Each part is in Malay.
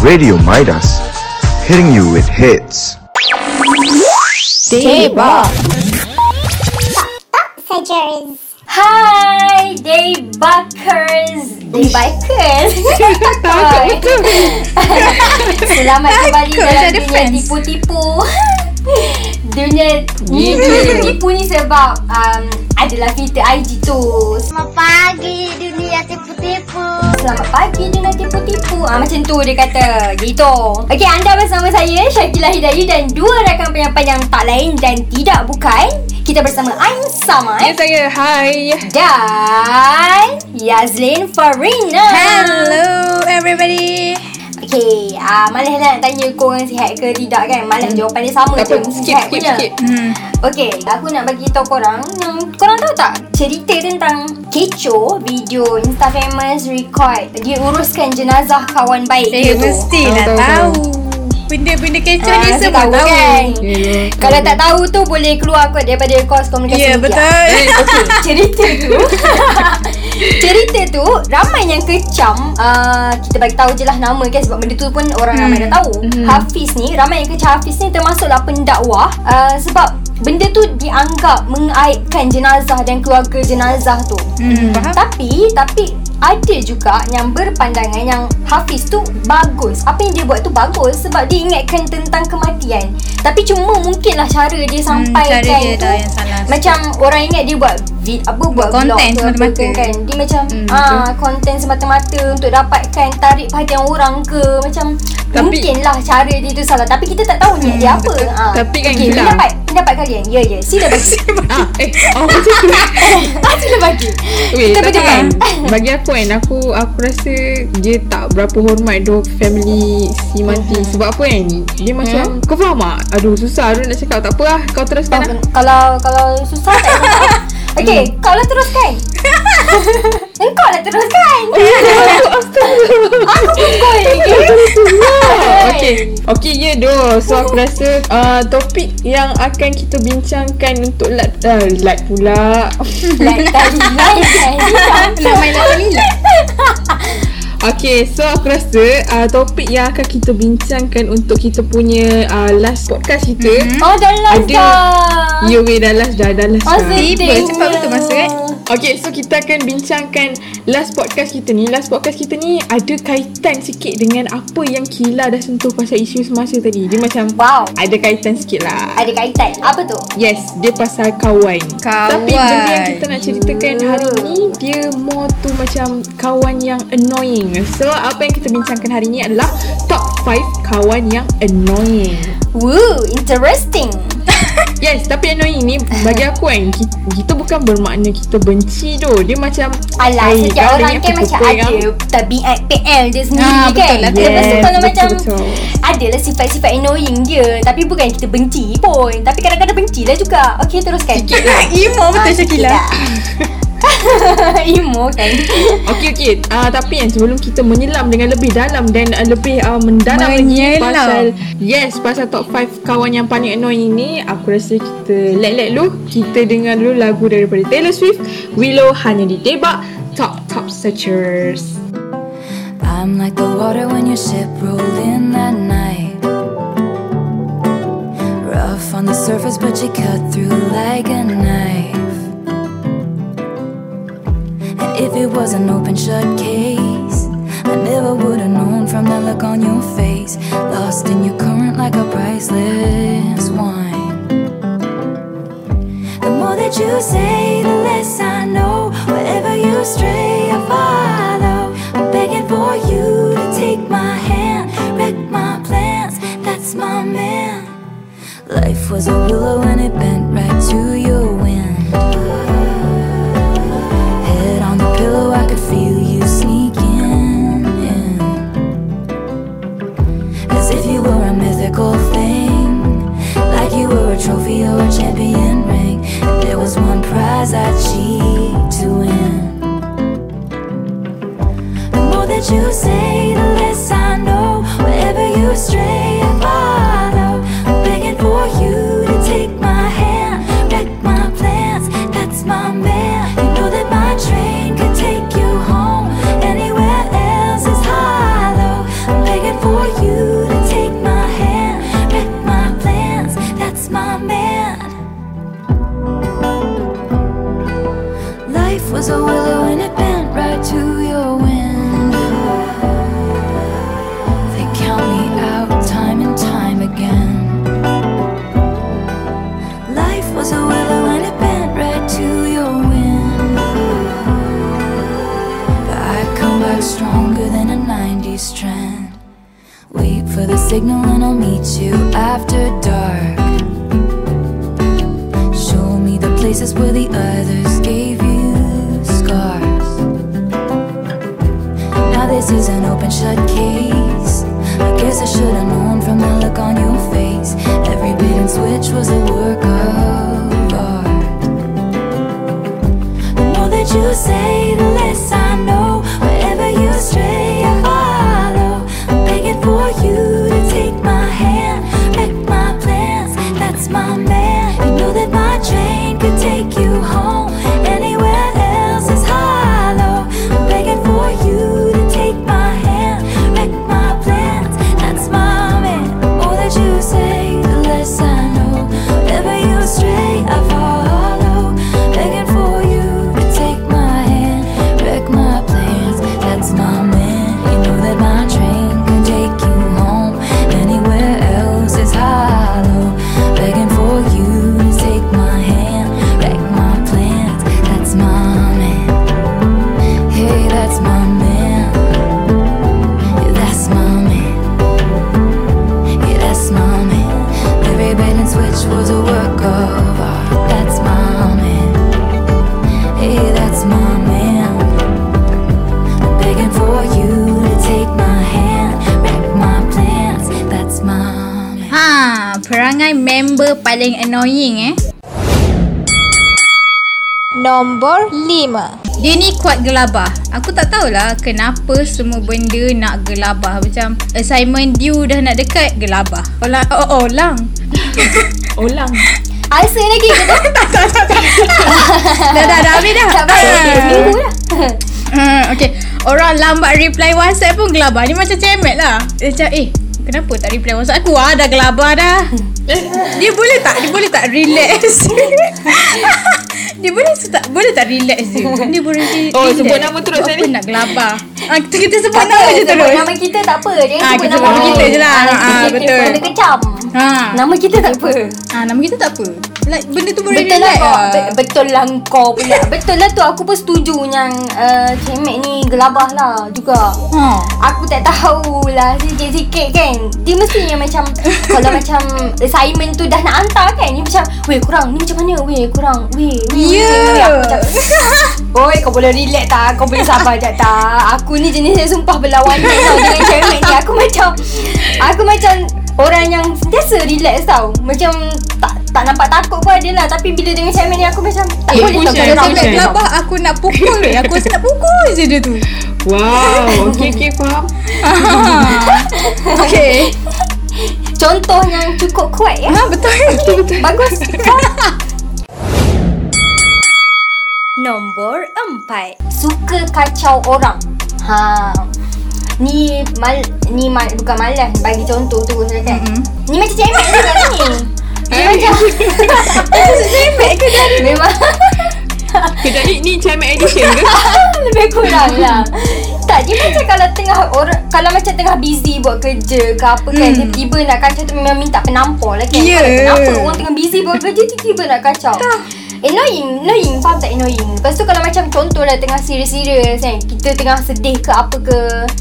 Radio Midas, hitting you with hits. Deba. Sedgers. Hai, Daybakers. Daybikers. Hai. Selamat kembali Takut dalam ada dunia fans. ni dunia tipu ni sebab um, adalah filter IG tu. Selamat pagi dunia tipu-tipu. Selamat pagi dunia tipu-tipu. Ah macam tu dia kata. Gitu. Okey, anda bersama saya Syakila Hidayi dan dua rakan penyampai yang tak lain dan tidak bukan. Kita bersama Ain Samad. Ya saya, hai. Dan Yazlin Farina Hello everybody. Okay uh, Malas nak tanya korang sihat ke tidak kan Malas jawapan dia sama je apa, mesti skip, sihat skip, punya. skip. Hmm. Okay Aku nak bagi tahu korang yang Korang tahu tak Cerita tentang Kecoh Video Insta famous record Dia uruskan jenazah kawan baik dia Eh, tu mestilah Tahu, tahu. Benda-benda kecoh Ah, ni semua tahu. kan Ya. Kalau tak tahu tu Boleh keluar kot Daripada kos komunikasi Ya, media. betul. Eh, okay, cerita tu Cerita tu Ramai yang kecam uh, Kita bagi tahu je lah nama kan Sebab benda tu pun Orang hmm. ramai dah tahu hmm. Hafiz ni Ramai yang kecam Hafiz ni Termasuklah pendakwah uh, Sebab Benda tu dianggap Mengaibkan jenazah Dan keluarga jenazah tu Hmm, faham? tapi Tapi ada juga yang berpandangan yang Hafiz tu bagus Apa yang dia buat tu bagus Sebab dia ingatkan tentang kematian Tapi cuma mungkinlah cara dia sampaikan cara dia tu dah yang salah. Macam orang ingat dia buat vid, apa buat Konten vlog ke apa semata-mata. kan. Dia macam Hmm, ah konten semata-mata Untuk dapatkan tarik perhatian orang ke. Macam Tapi- Mungkinlah cara dia tu salah. Tapi kita tak tahu niat dia apa. ah. Tapi kan okay, Gila. pendapat, pendapat kalian Ya ya. Sila bagi. Ah, eh, oh macam tu. Sila bagi. Weh, Kita tapi kan bagi aku kan aku aku rasa dia tak berapa hormat do family si mati sebab apa kan dia macam kau faham tak? Aduh susah aduh nak cakap. Tak apa lah kau teruskan lah. Kalau kalau susah tak Okay, Hmm. kau lah teruskan. Engkau lah teruskan. Aku lagi Okay Okay ya doh. So aku rasa uh, Topik yang akan kita bincangkan Untuk lat uh, Lat pula. Like tadi. Like tadi. Nak main lagu ni lah. Okay so aku rasa uh, Topik yang akan kita bincangkan Untuk kita punya uh, Last podcast kita Oh dah last Ada- dah Ya weh dah last dah Dah last dah Masih Tiba, cepat betul masa, kan? Okay so kita akan bincangkan Last podcast kita ni Last podcast kita ni Ada kaitan sikit dengan Apa yang Kila dah sentuh Pasal isu semasa tadi Dia macam Wow Ada kaitan sikit lah Ada kaitan Apa tu? Yes, dia pasal kawan. Kawan. Tapi benda yang kita nak ceritakan hari ni dia more tu macam kawan yang annoying. So, apa yang kita bincangkan hari ni adalah top 5 kawan yang annoying. Woo Interesting Yes, tapi annoying ni bagi aku kan kita, kita bukan bermakna kita benci tu. Dia macam Alah "Ai, setiap orang kan macam yang-" ada Tabiat PL dia sendiri Ah, kan betul lah tu. Lepas tu Yes, kalau betul, macam betul. Adalah sifat-sifat annoying dia Tapi bukan kita benci pun Tapi kadang-kadang benci lah juga Okay teruskan Sikit lah. Imo betul Syakila. Imo kan Okey okey. Ah uh, tapi kan sebelum kita menyelam dengan lebih dalam dan uh, lebih uh, mendalam lagi Menyelam. pasal yes pasal top 5 kawan yang paling annoying ni, aku rasa kita let-let dulu. Kita dengar dulu lagu daripada Taylor Swift, Willow hanya di Debak Top Top Searchers. I'm like the water when your ship rolled in that night. Rough on the surface, but you cut through like a knife. If it was an open shut case, I never would have known from the look on your face. Lost in your current like a priceless wine. The more that you say, the less I know. Wherever you stray, I follow. I'm begging for you to take my hand, wreck my plans. That's my man. Life was a willow and it bent right to your wind. If you were a mythical thing, like you were a trophy or a champion signal and I'll meet you after dark. Show me the places where the others gave you scars. Now this is an open shut case. I guess I should have known from the look on your face. Every bait and switch was a work of art. The more that you say, the less I paling annoying eh. Nombor 5 Dia ni kuat gelabah. Aku tak tahulah kenapa semua benda nak gelabah. Macam assignment due dah nak dekat, gelabah. Olang, oh, olang. Ulang. Answer lagi ke tu? dah, dah, dah habis dah. Tak baik. Okay, seminggu lah. Hmm, okay. Orang lambat reply WhatsApp pun gelabah. Ni macam cemet lah. Dia macam, eh, kenapa tak reply WhatsApp aku? Ah, dah gelabah dah. dia boleh tak? Dia boleh tak relax? dia boleh tak? Boleh tak relax dia? Dia boleh relax. Oh, sebut nama terus Apa tadi. nak gelabah? Ah, kita, kita sebut Tak nama apa, je sebut terus. nama kita tak apa. Dia Ah, sebut kita nama kita je lah. Ah, Ah, kita betul. Benda kecam. Ha. Nama kita tak apa. Ah, nama kita tak apa. Like, benda tu boleh Betul lah relax. lah. Be- Betul lah kau pula Betul lah tu. Aku pun setuju yang uh, Cemek ni gelabah lah juga. Ha. Aku tak tahulah Sikit-sikit kan? Dia mestinya macam Kalau macam Assignment tu dah nak hantar kan? Ni macam Weh kurang. Ni macam mana? Weh kurang. Weh Ya. macam Oi kau boleh relax tak? Kau boleh sabar je tak? Aku ni jenis yang sumpah berlawanan tau Dengan cemek ni. Aku macam Aku macam Orang yang sentiasa relax tau. Macam tak tak nampak takut pun ada lah Tapi bila dengan cemek ni Aku macam Tak Eh, boleh Kalau Kalau pusing. dia gelabah, aku nak pukul weh. Aku rasa nak pukul je dia tu. Wow. Okay, okay, faham. Okay. Contoh yang cukup kuat ya Ha, betul. Bagus Nombor empat Suka kacau orang Ha Ni mal ni mal, bukan malas bagi contoh tu kan. Mm-mm. Ni macam cemek juga ni. Dia macam cemek ke tadi? Memang Kejap ni, cemek edition ke? lebih kurang lah. Tak, dia macam kalau tengah orang kalau macam tengah busy buat kerja ke apa kan, Hmm. tiba-tiba nak kacau tu memang minta penampor lah kan. Kalau Kenapa orang tengah busy buat kerja tiba-tiba nak kacau? Annoying, annoying, faham tak annoying? Lepas tu kalau macam contoh lah tengah serius-serius kan, kita tengah sedih ke apa ke,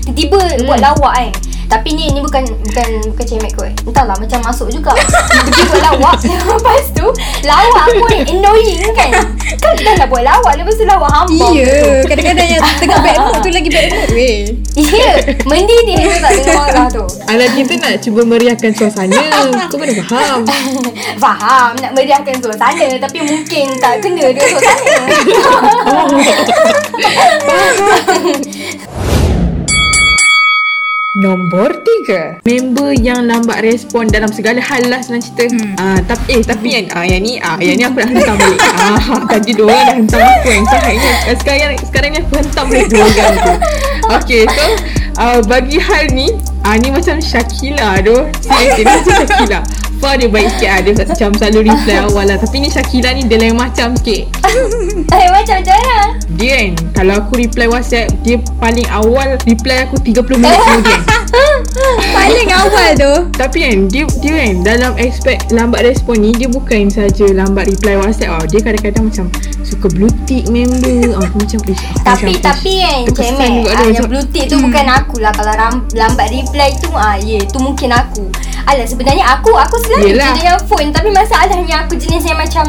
tiba-tiba hmm. buat lawak kan. Tapi ni ni bukan bukan bukan cemek kot. Entahlah macam masuk juga. Pergi buat lawak. Lepas tu lawak pun annoying kan. Kan dah lah buat lawak lepas tu lawak hamba. Iya, kadang-kadang yang tengah bad mood tu lagi bad mood weh. Ya, mendidih tu tak dengar marah tu. Alah kita nak cuba meriahkan suasana. Kau mana faham? Faham nak meriahkan suasana tapi mungkin tak kena dengan suasana. Nombor tiga. Member yang lambat respon dalam segala hal lah senang cerita. Hmm. ah, tapi, Eh tapi yang, ah, yang ni ah, Yang ni aku nak hentam balik. Ah, Tadi dua orang dah hentam aku yang sahih ni Ah, Sekarang, sekarang ni aku hentam balik dua orang tu. Okay so uh, Bagi hal ni ah, Ni macam Shakila tu. Seriously ni macam Shakila Far dia baik sikit lah. Dia macam selalu reply awal lah. Tapi ni Shakila ni dia lain macam sikit. Eh macam macam mana? Dia kan Kalau aku reply whatsapp Dia paling awal Reply aku 30 minit kemudian. Paling awal tu. Tapi kan dia, dia kan dalam aspek lambat respon ni Dia bukan saja lambat reply whatsapp tau. Dia kadang-kadang macam suka blue tick member. Ah, Aku macam ish, aku Tapi macam, tapi kan Cemek ah, Yang blue tick tu bukan aku lah. Kalau lambat reply tu ah, Ya tu mungkin aku Alah sebenarnya aku Aku selalu Yelah. je dengan phone Tapi masalahnya aku jenis yang macam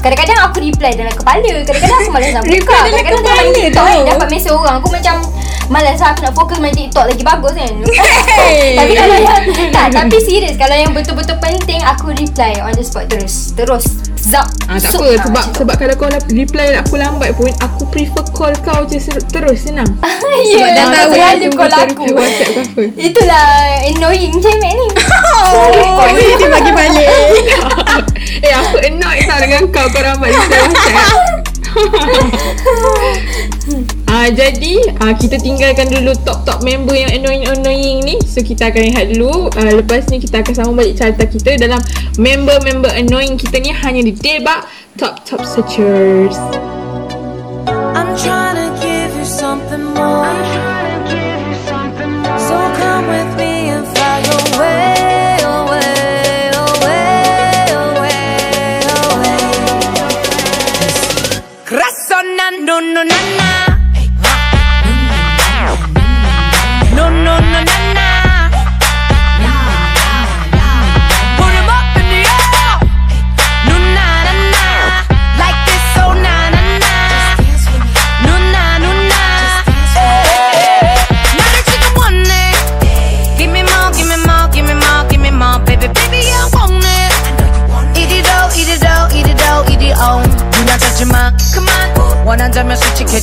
Kadang-kadang aku reply dalam kepala. Kadang-kadang aku malas nak buka. Kadang-kadang main TikTok tu. kan Dapat mesej orang. Aku macam Malas lah aku nak fokus main TikTok lagi bagus kan. Tapi kalau yang tak, Tapi serius Kalau yang betul-betul penting Aku reply on the spot terus. Terus. Zap Ah, tak Sup. apa. Ah, sebab sebab kalau kau reply aku lambat pun aku prefer call kau je terus senang. Ya, dah tahu selalu tunggu call aku. Itulah annoying cemek ni. Oh, dia bagi balik. Eh aku annoyed tau dengan kau kau reply WhatsApp. Ah jadi ah, kita tinggalkan dulu top-top member yang annoying-annoying ni. So kita akan rehat dulu. Ah, lepas ni kita akan sambung balik carta kita dalam member-member annoying kita ni hanya di Debak Top Top Searchers.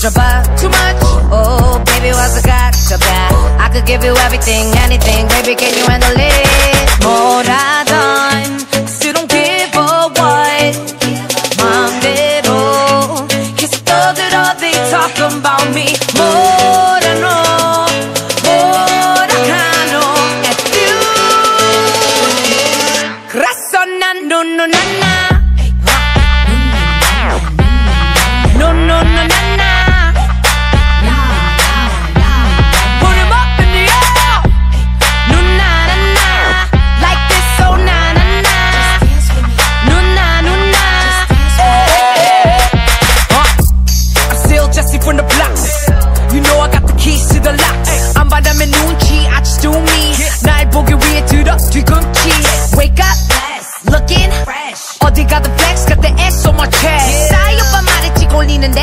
your vibe. Too much. Oh, baby, what's I got to buy? I could give you everything, anything. Baby, can you handle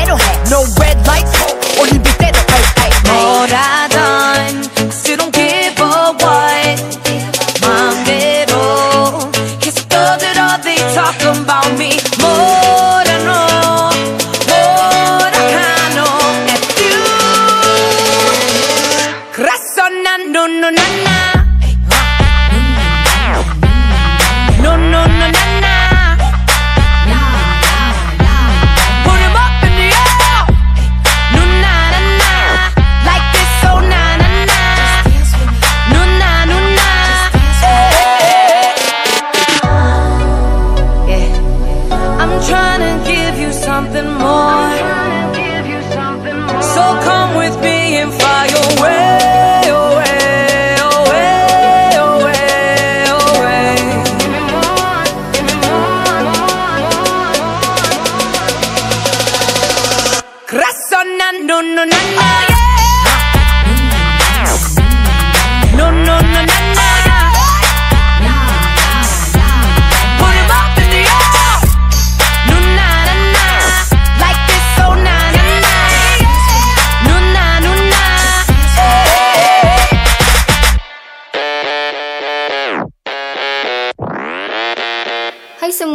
걸리는 대로 해. No red lights, 올림픽 때도 hey, hey, hey. 뭐라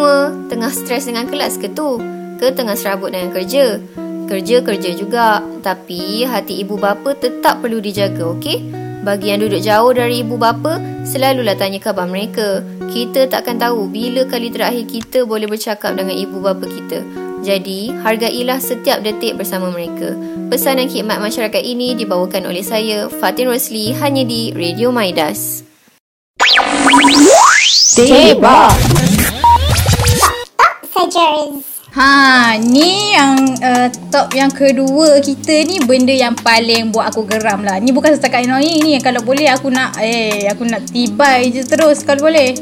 Semua, tengah stres dengan kelas ke tu? Ke tengah serabut dengan kerja? Kerja-kerja juga, tapi hati ibu bapa tetap perlu dijaga, okey? Bagi yang duduk jauh dari ibu bapa, selalulah tanya khabar mereka. Kita takkan tahu bila kali terakhir kita boleh bercakap dengan ibu bapa kita. Jadi, hargailah setiap detik bersama mereka. Pesanan khidmat masyarakat ini dibawakan oleh saya, Fatin Rosli, hanya di Radio Maidas. Searchers. Ha, ni yang uh, top yang kedua kita ni benda yang paling buat aku geram lah. Ni bukan setakat annoying ni. Kalau boleh aku nak eh aku nak tibai je terus kalau boleh.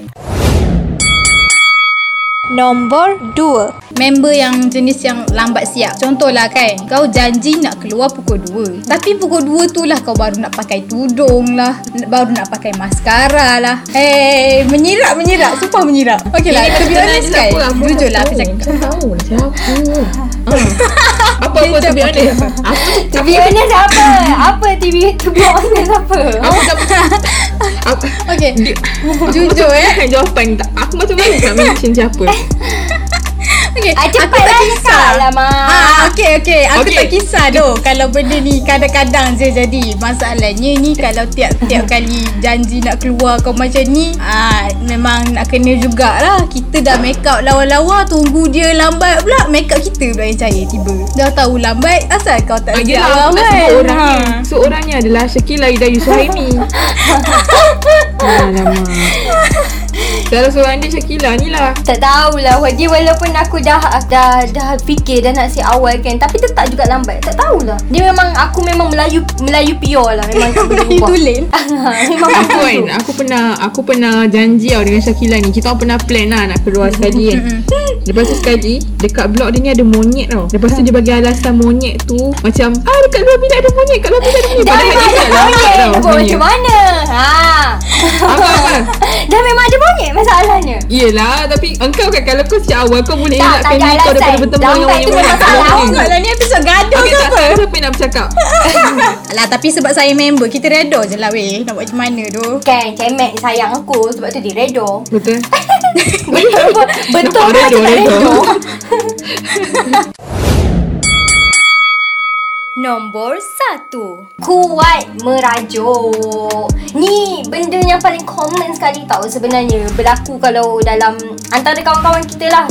Nombor 2 Member yang jenis yang lambat siap Contohlah kan Kau janji nak keluar pukul 2 Tapi pukul 2 tu lah kau baru nak pakai tudung lah Baru nak pakai maskara lah Hey Menyirak menyirak Sumpah menyirak Okay lah To be honest kan Jujur lah aku cakap Saya tahu lah siapa. Ah. Apa apa to be honest? Apa To be honest apa? Apa TV to be honest apa? Aku tak apa. Okay Jujur eh Jawapan tak. Aku macam mana nak mention siapa? Okay Ah, Aku tak lah kisah lah, Mak. Ah, okay, okay. Aku Okay. tak kisah doh kalau benda ni kadang-kadang je jadi. Masalahnya ni kalau tiap-tiap kali janji nak keluar kau macam ni, ah memang nak kena jugalah. Kita dah make up lawa-lawa, tunggu dia lambat pula, make up kita pula yang cair tiba. Dah tahu lambat, asal kau tak Ah, aku nak awal. sebut orangnya. Ha. So orangnya adalah Syakila Ida Yusuhaimi. Alamak. Salah seorang dia Syakila ni lah. Tak tahulah Dia walaupun aku dah dah dah fikir dah nak si awal kan Tapi tetap juga lambat. Tak tahulah. Dia memang Aku memang Melayu Melayu pure lah. Memang Melayu tulen. Memang Aku kan Aku pernah Aku pernah janji tau Dengan Syakila ni. Kita pernah plan lah Nak keluar sekali kan. Lepas tu sekali Dekat blog dia ni ada monyet tau. Lepas tu dia bagi alasan monyet tu Macam Ah dekat luar bilik ada monyet Kat luar bilik ada monyet. Dah Padahal memang dia ada tak lambat monyet. tau macam mana? Ha. Apa apa Dah memang ada monyet masalahnya Yelah Tapi engkau kan Kalau kau sejak awal Kau boleh Tak, tak elakkan ada diri kau. Daripada bertemu masalah. luar Tahu ni. tak lah ni episod gaduh Okay ke tak apa? siapa yang nak bercakap Alah tapi sebab saya member Kita reda je lah weh Nak buat macam mana tu Kan cemek sayang aku Sebab tu dia redo Betul Betul Betul Nampak redo, macam redo. redo Nombor satu. Kuat merajuk. Ni benda yang paling common sekali tau sebenarnya. Berlaku kalau dalam Antara kawan-kawan kita lah.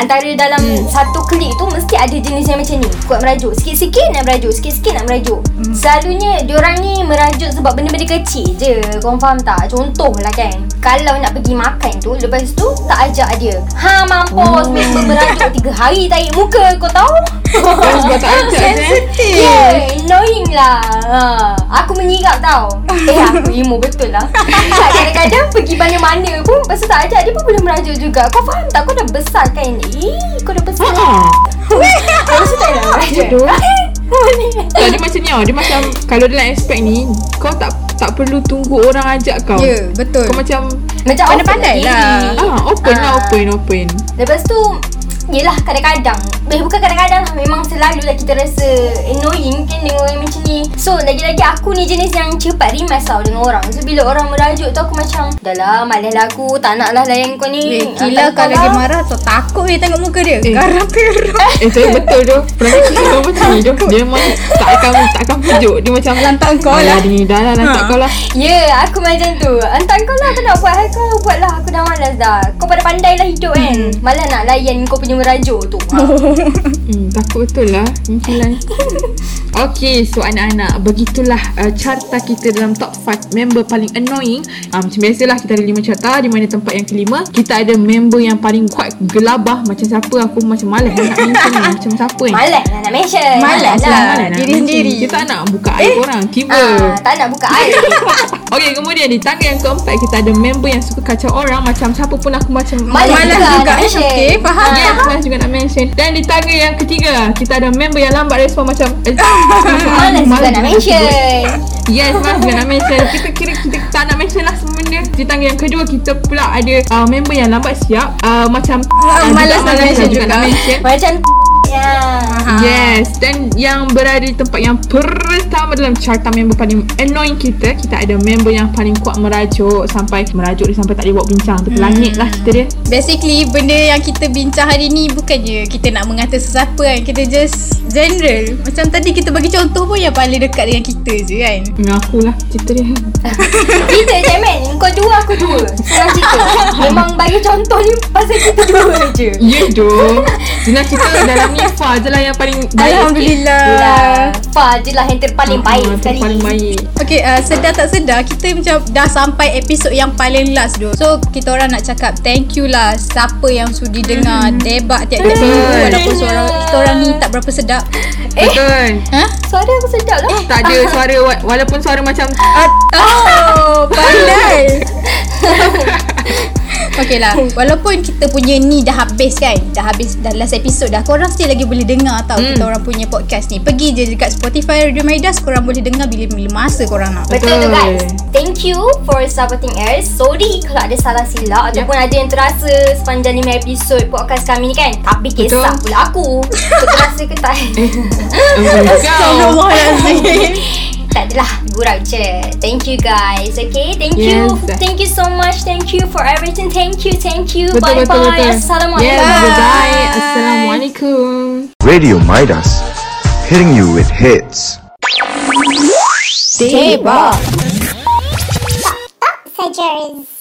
Antara dalam hmm. satu klik tu Mesti ada jenis yang macam ni. Kuat merajuk. Sikit-sikit nak merajuk. Sikit-sikit nak merajuk. Hmm. Selalunya diorang ni merajuk sebab benda-benda kecil je. Korang faham tak? Contoh lah kan. Kalau nak pergi makan tu Lepas tu tak ajak dia. Ha mampus. Member merajuk Tiga hari tarik muka kau tahu? Kan sebab tak ajak je Sensitif. Yeah, annoying lah. Ha, aku menyirap tau. Eh, aku emo betul lah. Kadang-kadang pergi mana-mana pun, tu tak ajak, dia pun boleh merajuk juga. Kau faham tak? Kau dah besar kan? Eh, kau dah besar. Ah. Kau suka tak merajuk? Betul. Tak, dia macam ni tau. Dia macam Kalau dalam aspek ni Kau tak tak perlu tunggu orang ajak kau Ya betul Kau macam Macam Pandai-pandai lah. diri. Ah, open lah, Ah. open, open. Lepas tu Yelah kadang-kadang Eh bukan kadang-kadang lah Memang selalu lah kita rasa Annoying kan dengan orang macam ni So lagi-lagi aku ni jenis yang Cepat rimas tau dengan orang So bila orang merajuk tu aku macam Dah lah malas lah aku Tak nak lah layan kau ni Weh, Kila Hantar kalau dia marah tu takut weh tengok muka dia. Eh. Garang perut. Eh, saya betul tu. Perangai kita ni. Dia memang tak akan, tak akan pujuk. Dia macam Lantak kau lah. ni dah lah, lantak Ha. kau lah. Ya yeah, aku macam tu Hantar kau lah Kau nak buat hai kau Buat lah Aku dah malas dah Kau pada pandai lah hidup kan Malah nak layan kau punya merajuk tu ha. Hmm, takut betul lah. Cicilan. Okay, so anak-anak. Begitulah uh, carta kita dalam top 5 member paling annoying. Uh, macam biasalah kita ada 5 carta. Di mana tempat yang kelima, kita ada member yang paling kuat gelabah. Macam siapa aku macam malas nak mention ni. Macam siapa ni? Malas lah nak mention Malas lah. Malas Diri sendiri. Kita tak nak buka aib orang. Tiba. Ah, tak nak buka air Okay, kemudian di tangga yang keempat kita ada member yang suka kacau orang macam siapa pun aku macam Malas Malas juga juga nak eh. mention. Okay, faham. Yes, malas juga nak mention. Dan di tangga yang ketiga, kita ada member yang lambat respon macam eh, Malas juga nak mention Yes, malas juga nak mention. Kita kira kita tak nak mention lah semua benda. Di tangga yang kedua, kita pula ada uh, member yang lambat siap. Uh, macam uh, malas nak mention juga. juga. nak mention. Macam Ya Yes. Dan yang berada di tempat yang pertama dalam carta member paling annoying kita Kita ada member yang paling kuat merajuk Sampai merajuk dia sampai tak boleh buat bincang. Tu langit lah kita dia. Basically benda yang kita bincang hari ni bukannya kita nak mengata sesiapa kan. Kita just general. Macam tadi kita bagi contoh pun yang paling dekat dengan kita je kan. Mengaku lah cerita dia. Kita je men Kau dua aku dua. Senang cerita. Memang bagi contoh ni Pasal kita dua je. Ya doh Senang kita dalam ni Fah je lah yang paling baik. Alhamdulillah. Fah je lah yang terpaling Ah, baik sekali. Paling baik. Okay, uh, sedar tak sedar kita macam dah sampai episod yang paling last tu. So, kita orang nak cakap thank you lah. Siapa yang sudi dengar debat tiap-tiap minggu walaupun suara kita orang ni tak berapa sedap. Betul. Ha? Suara aku sedap lah. Tak ada suara wa- Walaupun suara macam Oh, pandai. Okay lah Walaupun kita punya ni dah habis kan Dah habis Dah last episode dah Korang still lagi boleh dengar tau Hmm. Kita orang punya podcast ni. Pergi je dekat Spotify Radio Maidas Korang boleh dengar Bila-bila masa korang nak. Betul tu guys. Thank you for supporting us. Sorry kalau ada salah silap. Ataupun ada yang terasa Sepanjang 5 episod podcast kami ni kan. Tapi kisah Betul. pula aku. Kau terasa ke tak? Astagfirullahaladzim tak adalah Gurau je Thank you guys Okay Thank you Yes. Thank you so much Thank you for everything Thank you Thank you Betul, Bye betul, bye betul. Assalamualaikum Yes, bye. Assalamualaikum. Radio Midas, hitting you with hits. Suggers.